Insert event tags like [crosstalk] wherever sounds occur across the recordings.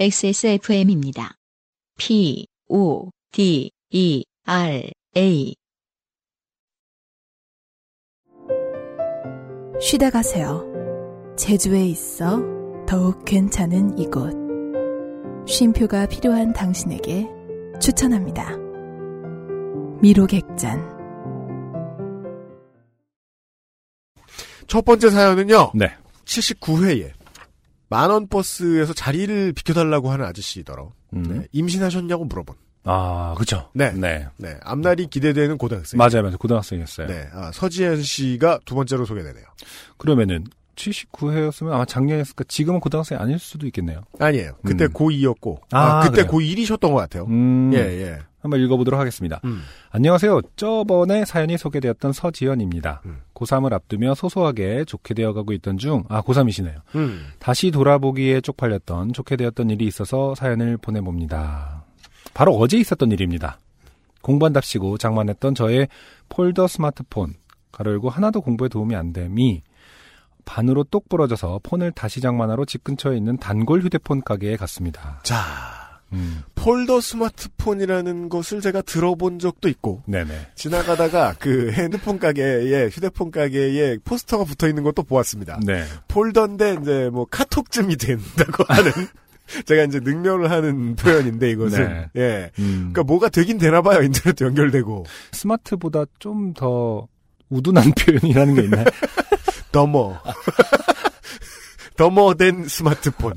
XSFM입니다. P, O, D, E, R, A. 쉬다 가세요. 제주에 있어 더욱 괜찮은 이곳. 쉼표가 필요한 당신에게 추천합니다. 미로객잔. 첫 번째 사연은요. 네. 79회에 만원 버스에서 자리를 비켜달라고 하는 아저씨더러 음. 네, 임신하셨냐고 물어본. 아, 그쵸. 네. 네. 네, 앞날이 기대되는 고등학생. 맞아요, 맞아요. 고등학생이었어요. 네, 아, 서지현 씨가 두 번째로 소개되네요. 그러면은 79회였으면 아마 작년이었을까 지금은 고등학생이 아닐 수도 있겠네요. 아니에요. 그때 음. 고2였고, 아, 아, 그때 그래요? 고1이셨던 것 같아요. 음. 예, 예. 한번 읽어보도록 하겠습니다. 음. 안녕하세요. 저번에 사연이 소개되었던 서지연입니다. 음. 고3을 앞두며 소소하게 좋게 되어가고 있던 중, 아, 고3이시네요. 음. 다시 돌아보기에 쪽팔렸던 좋게 되었던 일이 있어서 사연을 보내봅니다. 바로 어제 있었던 일입니다. 공부한답시고 장만했던 저의 폴더 스마트폰, 가로 열고 하나도 공부에 도움이 안 됨이 반으로 똑 부러져서 폰을 다시 장만하러 집 근처에 있는 단골 휴대폰 가게에 갔습니다. 자, 음, 폴더 스마트폰이라는 것을 제가 들어본 적도 있고, 네네. 지나가다가 그 핸드폰 가게에, 휴대폰 가게에 포스터가 붙어 있는 것도 보았습니다. 네. 폴더인데 이제 뭐 카톡쯤이 된다고 [laughs] 하는 제가 이제 능멸을 하는 표현인데 이것은 네. 예. 음, 그러니까 뭐가 되긴 되나 봐요. 인터넷 연결되고. 스마트보다 좀 더 우둔한 [laughs] 표현이라는 게 있나요? 더머. [laughs] 더머된 스마트폰.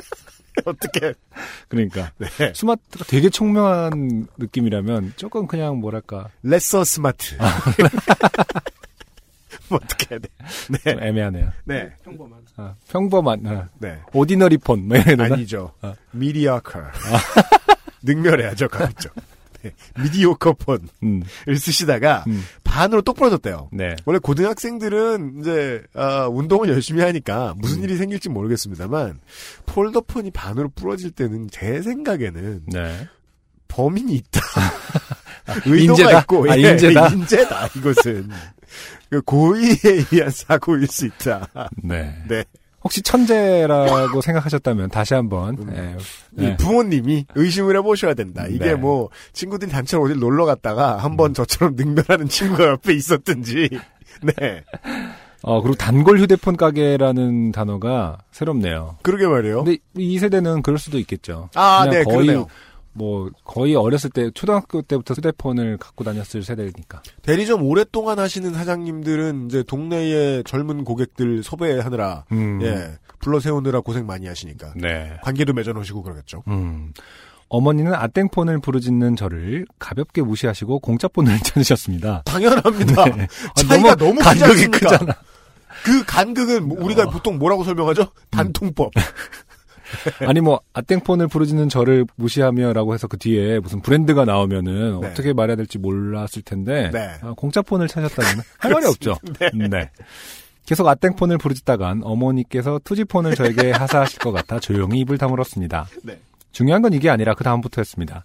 [laughs] 어떻게 그러니까. 네. 스마트가 되게 총명한 느낌이라면 조금 그냥 뭐랄까 레서 스마트. 뭐 [laughs] 어떻게 해야 돼? 네. 좀 애매하네요. 네. 아, 평범한 아, 네. 오디너리 폰, 뭐? 아니죠. 아. 미디어커. 능멸해야죠, 가급적. 네. 미디오커 폰을 음, 쓰시다가 음, 반으로 똑 부러졌대요. 네. 원래 고등학생들은 이제 아, 운동을 열심히 하니까 무슨 음. 일이 생길지 모르겠습니다만 폴더폰이 반으로 부러질 때는 제 생각에는 네. 범인이 있다. [laughs] 의도가 인재다? 있고 아, 예, 인재다? 인재다 이것은 그 고의에 의한 사고일 수 있다. 네. 네. 혹시 천재라고 [laughs] 생각하셨다면 다시 한번 음. 네. 부모님이 의심을 해보셔야 된다. 이게 네. 뭐 친구들이 단체로 어딜 놀러 갔다가 한번 저처럼 능멸하는 친구가 옆에 있었든지. [laughs] 네. 어 그리고 단골 휴대폰 가게라는 단어가 새롭네요. 그러게 말이에요. 근데 이 세대는 그럴 수도 있겠죠. 아, 네, 거의 그러네요. 뭐 거의 어렸을 때 초등학교 때부터 휴대폰을 갖고 다녔을 세대니까. 대리점 오랫동안 하시는 사장님들은 이제 동네의 젊은 고객들 섭외하느라 음. 예 불러 세우느라 고생 많이 하시니까 네. 관계도 맺어 놓으시고 그러겠죠. 음. 어머니는 아땡폰을 부르짖는 저를 가볍게 무시하시고 공짜폰을 [laughs] 찾으셨습니다. 당연합니다. 네. 아, 차이가 너무, 크지 간격이? 크잖아. 그 간극은 뭐 우리가 어. 보통 뭐라고 설명하죠? 단통법. [laughs] [laughs] 아니 뭐 아땡폰을 부르짖는 저를 무시하며라고 해서 그 뒤에 무슨 브랜드가 나오면은 네. 어떻게 말해야 될지 몰랐을 텐데 네. 아, 공짜폰을 찾았다면 [laughs] 할 말이 없죠. 네. 계속 아땡폰을 부르짖다간 어머니께서 투지폰을 저에게 [laughs] 하사하실 것 같아 조용히 입을 다물었습니다. 네. 중요한 건 이게 아니라 그 다음부터였습니다.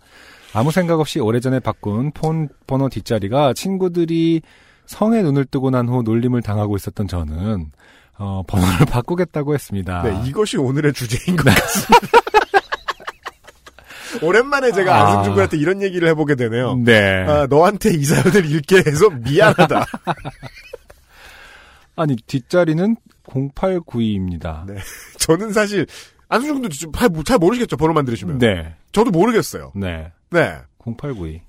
아무 생각 없이 오래전에 바꾼 폰 번호 뒷자리가 친구들이 성에 눈을 뜨고 난 후 놀림을 당하고 있었던 저는 어, 번호를 [laughs] 바꾸겠다고 했습니다. 네, 이것이 오늘의 주제인 것 같습니다. [laughs] 오랜만에 제가 아. 안승준 군한테 이런 얘기를 해보게 되네요. 네. 아, 너한테 이 사연을 읽게 해서 미안하다. [laughs] 아니 뒷자리는 0892입니다. 네. 저는 사실 안승준 군도 좀 잘, 잘 모르시겠죠 번호만 들으시면. 네. 저도 모르겠어요. 네. 네. 0892.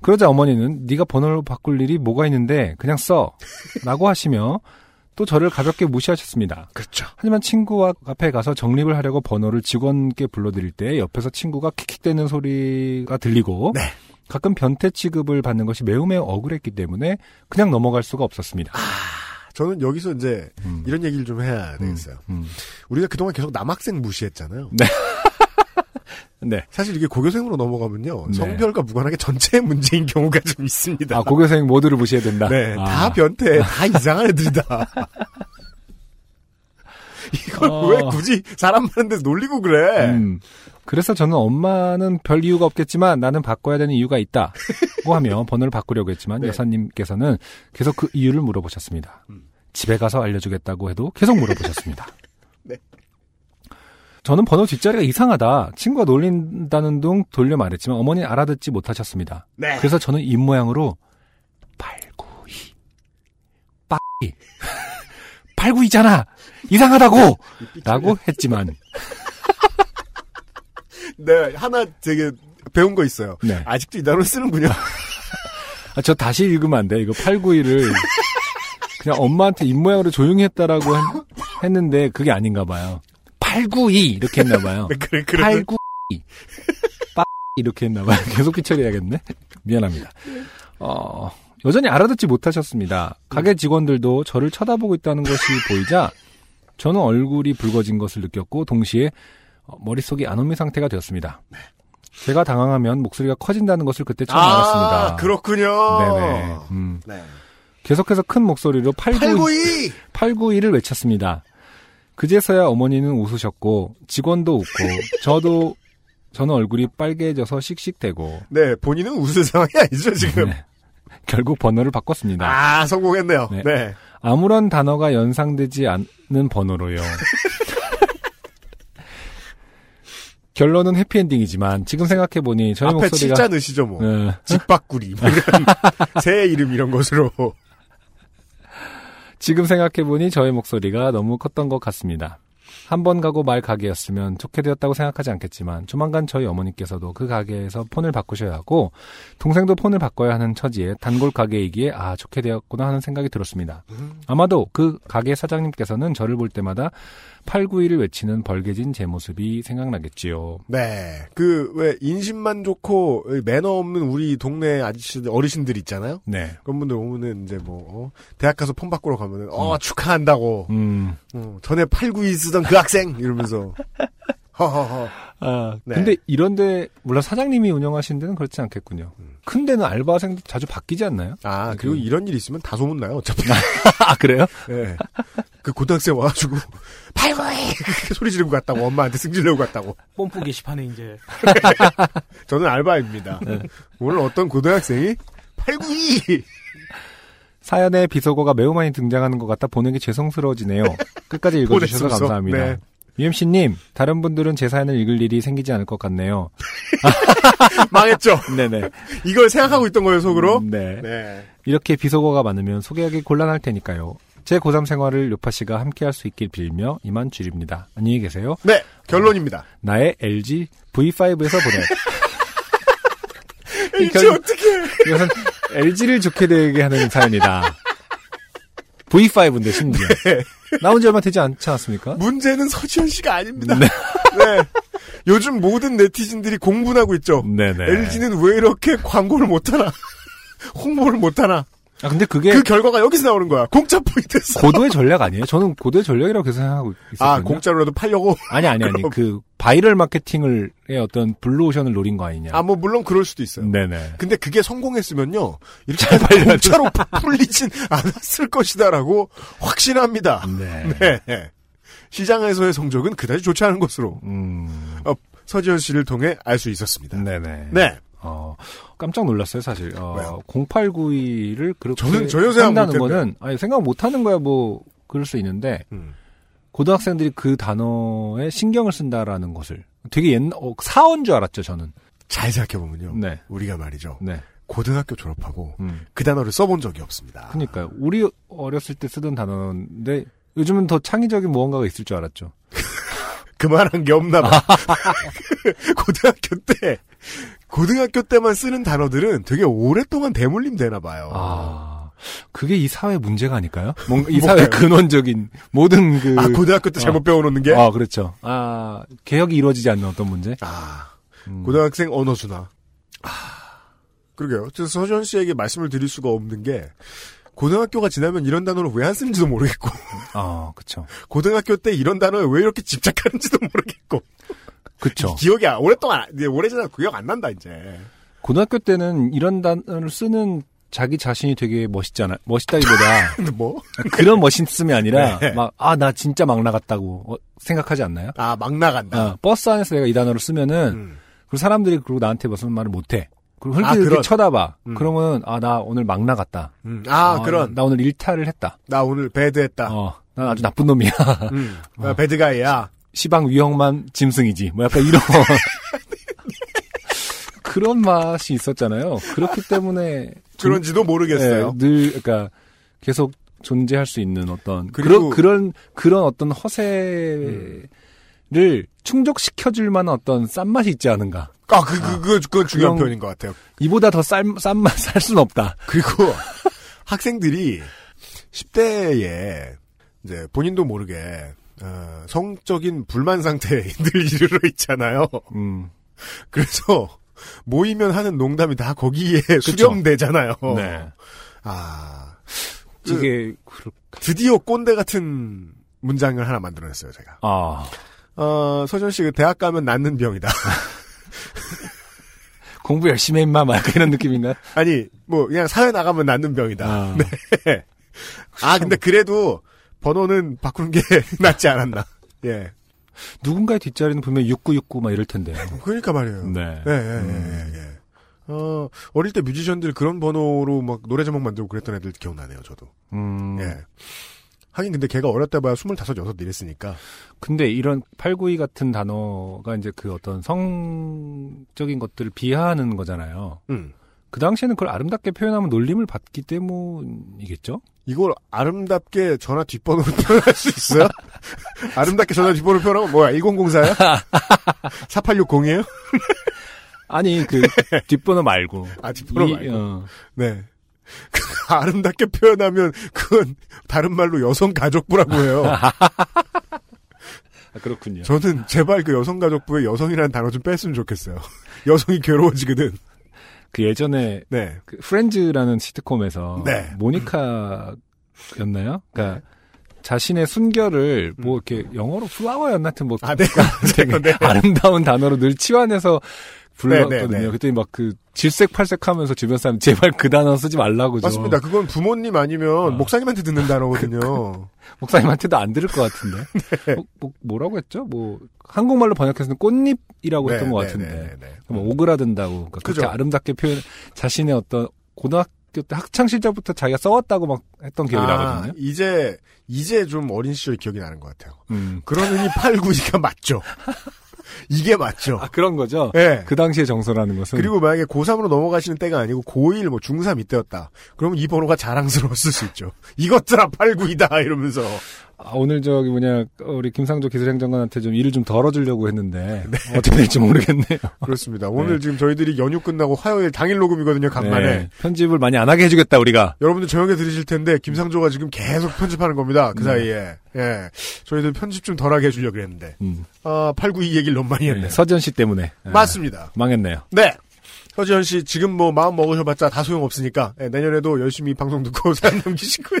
그러자 어머니는 네가 번호를 바꿀 일이 뭐가 있는데 그냥 써. 라고 하시며 또 저를 가볍게 무시하셨습니다. 그렇죠. 하지만 친구와 카페에 가서 정립을 하려고 번호를 직원께 불러드릴 때 옆에서 친구가 킥킥대는 소리가 들리고 네. 가끔 변태 취급을 받는 것이 매우 매우 억울했기 때문에 그냥 넘어갈 수가 없었습니다. 저는 여기서 이제 음. 이런 얘기를 좀 해야 되겠어요. 음. 우리가 그동안 계속 남학생 무시했잖아요. 네. 사실 이게 고교생으로 넘어가면요. 네. 성별과 무관하게 전체의 문제인 경우가 좀 있습니다. 아, 고교생 모두를 무시해야 된다. 네, 아. 다 변태, 다 이상한 애들이다. [laughs] 이걸 어. 왜 굳이 사람 많은 데서 놀리고 그래? 음. 그래서 저는 엄마는 별 이유가 없겠지만 나는 바꿔야 되는 이유가 있다 고 하며 [laughs] 번호를 바꾸려고 했지만 네. 여사님께서는 계속 그 이유를 물어보셨습니다. 음. 집에 가서 알려주겠다고 해도 계속 물어보셨습니다. 네. 저는 번호 뒷자리가 이상하다. 친구가 놀린다는 둥 돌려 말했지만 어머니는 알아듣지 못하셨습니다. 네. 그래서 저는 입모양으로 892 빠이 [laughs] 892잖아. 이상하다고. 라고 했지만 [laughs] 네, 하나 되게 배운 거 있어요. 네. 아직도 이 단어를 쓰는군요. 아, 저 다시 읽으면 안 돼. 이거 891을 그냥 엄마한테 입모양으로 조용히 했다라고 했, 는데 그게 아닌가 봐요. 892 이렇게 했나 봐요. [laughs] 네, 그래, 그래. 892빠 이렇게 했나 봐요. [laughs] 계속 피처리해야겠네. 미안합니다. 어, 여전히 알아듣지 못하셨습니다. 가게 직원들도 저를 쳐다보고 있다는 것이 보이자 저는 얼굴이 붉어진 것을 느꼈고 동시에 어, 머릿속이 안오미 상태가 되었습니다. 제가 당황하면 목소리가 커진다는 것을 그때 처음 알았습니다. 아, 그렇군요. 네네. 음. 네. 계속해서 큰 목소리로 892, 892! 891을 외쳤습니다. 그제서야 어머니는 웃으셨고, 직원도 웃고, 저도, 저는 얼굴이 빨개져서 씩씩대고, 네, 본인은 웃을 상황이 아니죠, 지금. 네. 결국 번호를 바꿨습니다. 아, 성공했네요. 네. 네. 아무런 단어가 연상되지 않는 번호로요. 결론은 해피엔딩이지만, 지금 생각해보니, 저희 앞에 목소리가. 칠자 넣으시죠, 뭐. 네. 집바꾸리. 뭐 [laughs] 새 이름 이런 것으로. 지금 생각해보니 저의 목소리가 너무 컸던 것 같습니다. 한 번 가고 말 가게였으면 좋게 되었다고 생각하지 않겠지만 조만간 저희 어머니께서도 그 가게에서 폰을 바꾸셔야 하고 동생도 폰을 바꿔야 하는 처지에 단골 가게이기에 아 좋게 되었구나 하는 생각이 들었습니다. 아마도 그 가게 사장님께서는 저를 볼 때마다 891을 외치는 벌개진 제 모습이 생각나겠지요. 네. 그, 왜, 인심만 좋고, 매너 없는 우리 동네 아저씨들, 어르신들 있잖아요? 네. 그런 분들 오면은, 이제 뭐, 어, 대학 가서 폰 바꾸러 가면은, 어, 축하한다고. 음. 어, 전에 892 쓰던 그 학생! 이러면서. 허허허. 아, 네. 근데 이런데 물론 사장님이 운영하시는 데는 그렇지 않겠군요. 큰 데는 알바생도 자주 바뀌지 않나요? 아, 그리고 그- 이런 일 있으면 다 소문나요, 어차피. [laughs] 아 그래요? 예. 그 고등학생 와가지고, 892! 그렇게 소리 지르고 갔다고, 엄마한테 승질내고 갔다고. 뽐뿌 게시판에 이제 [laughs] 저는 알바입니다. 오늘 어떤 고등학생이 892! 사연에 비속어가 매우 많이 등장하는 것 같아 보내기 죄송스러워지네요. 끝까지 읽어주셔서. 감사합니다. 네. UMC님, 다른 분들은 제 사연을 읽을 일이 생기지 않을 것 같네요. [laughs] 망했죠? [laughs] 네네. 이걸 생각하고 있던 거예요, 속으로? 네. 네. 이렇게 비속어가 많으면 소개하기 곤란할 테니까요. 제 고3 생활을 요파 씨가 함께 할 수 있길 빌며 이만 줄입니다. 안녕히 계세요. 네, 결론입니다. 나의 LG V5에서 보내. 이 이제 결국- 어떻게 이것은 LG를 좋게 되게 하는 사연이다. V5인데 심지어. 나온 지 얼마 되지 않지 않았습니까? 문제는 서지현 씨가 아닙니다. 네. 네. 요즘 모든 네티즌들이 공분하고 있죠. 네네. LG는 왜 이렇게 광고를 못하나? [laughs] 홍보를 못하나? 아, 근데 그게 그 결과가 여기서 나오는 거야. 공짜 포인트에서. 고도의 전략 아니에요? 저는 고도의 전략이라고 계속 생각하고 있었거든요. 아, 공짜로라도 팔려고? 아니, 아니, 아니. [laughs] 그, 바이럴 마케팅을, 의 어떤 블루오션을 노린 거 아니냐. 아, 뭐, 물론 그럴 수도 있어요. 네네. 근데 그게 성공했으면요. 이렇게 공짜로 풀리진 않았을 것이다라고 확신합니다. 네. 네. 시장에서의 성적은 그다지 좋지 않은 것으로 음, 어, 서지현 씨를 통해 알 수 있었습니다. 네네. 네. 어, 깜짝 놀랐어요, 사실. 어, 왜요? 0892를 그렇게 저는 전혀 생각 한다는 거는, 아니, 생각 못 하는 거야, 뭐, 그럴 수 있는데, 음. 고등학생들이 그 단어에 신경을 쓴다라는 것을 되게 옛날, 어, 사원 줄 알았죠, 저는. 잘 생각해 보면요. 네. 우리가 말이죠. 네. 고등학교 졸업하고 음. 그 단어를 써본 적이 없습니다. 그니까요. 우리 어렸을 때 쓰던 단어인데, 요즘은 더 창의적인 무언가가 있을 줄 알았죠. [laughs] 그만한 게 없나 봐. [laughs] [laughs] 고등학교 때, 고등학교 때만 쓰는 단어들은 되게 오랫동안 대물림 되나 봐요. 아, 그게 이 사회 문제가 아닐까요? 뭔가 [laughs] 이 뭐가요? 사회 근원적인 모든 그. 아, 고등학교 때 잘못 배워놓는 게? 아, 그렇죠. 아, 개혁이 이루어지지 않는 어떤 문제? 아, 음. 고등학생 언어 순화. 아, 그러게요. 그래서 서지현 씨에게 말씀을 드릴 수가 없는 게, 고등학교가 지나면 이런 단어를 왜 안 쓰는지도 모르겠고, 아, 그쵸. 고등학교 때 이런 단어에 왜 이렇게 집착하는지도 모르겠고, 그쵸. 기억이 안- 오랫동안, 오래 지나 기억 안 난다, 이제. 고등학교 때는 이런 단어를 쓰는 자기 자신이 되게 멋있잖아. 멋있다기보다 근데 [laughs] 뭐? 그런 멋있음이 아니라 네. 막아 나 진짜 막 나갔다고 어, 생각하지 않나요? 아, 막 나간다. 어, 버스 안에서 내가 이 단어를 쓰면은 음. 그리고 사람들이 그리고 나한테 무슨 말을 못해. 그리고 아, 흘끗 이렇게 그런. 쳐다봐. 음. 그러면 아 나 오늘 막 나갔다. 음. 아, 그런. 나 오늘 일탈을 했다. 나 오늘 배드했다. 어, 난 아주 나쁜 놈이야. 음. 아, [laughs] 배드가이야. 시방 위험만 짐승이지. 뭐 약간 이런 [laughs] 그런 맛이 있었잖아요. 그렇기 때문에 그런지도 모르겠어요. 예, 늘 그러니까 계속 존재할 수 있는 어떤 그리고- 그런 그런 그런 어떤 허세를 충족시켜 줄 만한 어떤 싼맛이 있지 않은가. 아, 그, 그, 그, 그건 중요한 그런- 표현인 것 같아요. 이보다 더 싼맛 살 수는 없다. 그리고 [laughs] 학생들이 10대에 이제 본인도 모르게 어, 성적인 불만 상태에 [laughs] 늘 이르러 있잖아요. 음. 그래서 모이면 하는 농담이 다 거기에 수렴되잖아요. 네. 아, 그, 이게 그렇 드디어 꼰대 같은 문장을 하나 만들어냈어요, 제가. 아 어, 서준 씨, 그 대학 가면 낫는 병이다. [laughs] 공부 열심히 해 임마 막 이런 [laughs] 느낌인가? 아니, 뭐, 그냥 사회 나가면 낫는 병이다. 아. 네. 아, 근데 그래도 번호는 바꾸는 게 [laughs] 낫지 않았나. 예. 누군가의 뒷자리는 분명 6969 막 이럴 텐데. 그러니까 말이에요. 네. 예, 예, 예, 예, 예. 어, 어릴 때 뮤지션들 그런 번호로 막 노래 제목 만들고 그랬던 애들 기억나네요, 저도. 음. 예. 하긴 근데 걔가 어렸다 봐야 25, 6 이랬으니까. 근데 이런 892 같은 단어가 이제 그 어떤 성적인 것들을 비하하는 거잖아요. 음. 그 당시에는 그걸 아름답게 표현하면 놀림을 받기 때문이겠죠? 이걸 아름답게 전화 뒷번호로 [laughs] 표현할 수 있어요? [laughs] 아름답게 전화 뒷번호 표현하면 뭐야? 1004야? 4860이에요? [laughs] 아니, 그 뒷번호 말고. 아, 뒷번호 이, 말고. 어, 네. 아름답게 표현하면 그건 다른 말로 여성 가족부라고 해요. 아, 그렇군요. 저는 제발 그 여성 가족부에 여성이라는 단어 좀 뺐으면 좋겠어요. 여성이 괴로워지거든. 그 예전에 네. 그 프렌즈라는 시트콤에서 네. 모니카였나요? 그러니까 자신의 순결을 뭐 이렇게 영어로 플라워였나 하여튼 뭐 아, 네. [laughs] 되게 네. 아름다운 단어로 늘 치환해서 불렀거든요. 네, 네, 네. 그때 막 그 질색팔색 하면서 주변 사람 제발 그 단어 쓰지 말라고 좀. 맞습니다. 그건 부모님 아니면 어. 목사님한테 듣는 단어거든요. [laughs] 목사님한테도 안 들을 것 같은데. [laughs] 뭐, 뭐, 라고 했죠? 뭐 한국말로 번역해서는 꽃잎이라고 했던 것 같은데. 네, 네, 네. 뭐 오그라든다고 그러니까 그렇게. 아름답게 표현 자신의 어떤 고등학교 때 학창 시절부터 자기가 써왔다고 막 했던 기억이 아, 나거든요. 이제 이제 좀 어린 시절 기억이 나는 것 같아요. 음. 그러느니 8, 9, 2가 맞죠. [laughs] 이게 맞죠. 아 그런 거죠. 예. 그 당시의 정서라는 것은 그리고 만약에 고3으로 넘어가시는 때가 아니고 고1, 뭐 중3 이때였다. 그러면 이 번호가 자랑스러웠을 수 있죠. 이것들아 8, 9, 2다 이러면서. 아, 오늘 저기 뭐냐 우리 김상조 기술행정관한테 좀 일을 좀 덜어주려고 했는데 네. 어떻게 될지 모르겠네요. [laughs] 그렇습니다. 오늘 지금 저희들이 연휴 끝나고 화요일 당일 녹음이거든요. 간만에. 네, 편집을 많이 안 하게 해주겠다 우리가. 여러분들 저녁에 들으실 텐데 김상조가 지금 계속 편집하는 겁니다. 그 네. 사이에. 예. 저희들 편집 좀 덜하게 해주려고 그랬는데. 음. 아, 8, 9, 2 얘기를 너무 많이 했네요. 네, 서지현 씨 때문에 아, 맞습니다. 망했네요. 네. 서지현 씨 지금 뭐 마음 먹으셔봤자 다 소용 없으니까 예, 내년에도 열심히 방송 듣고 [laughs] 살 넘기시고요.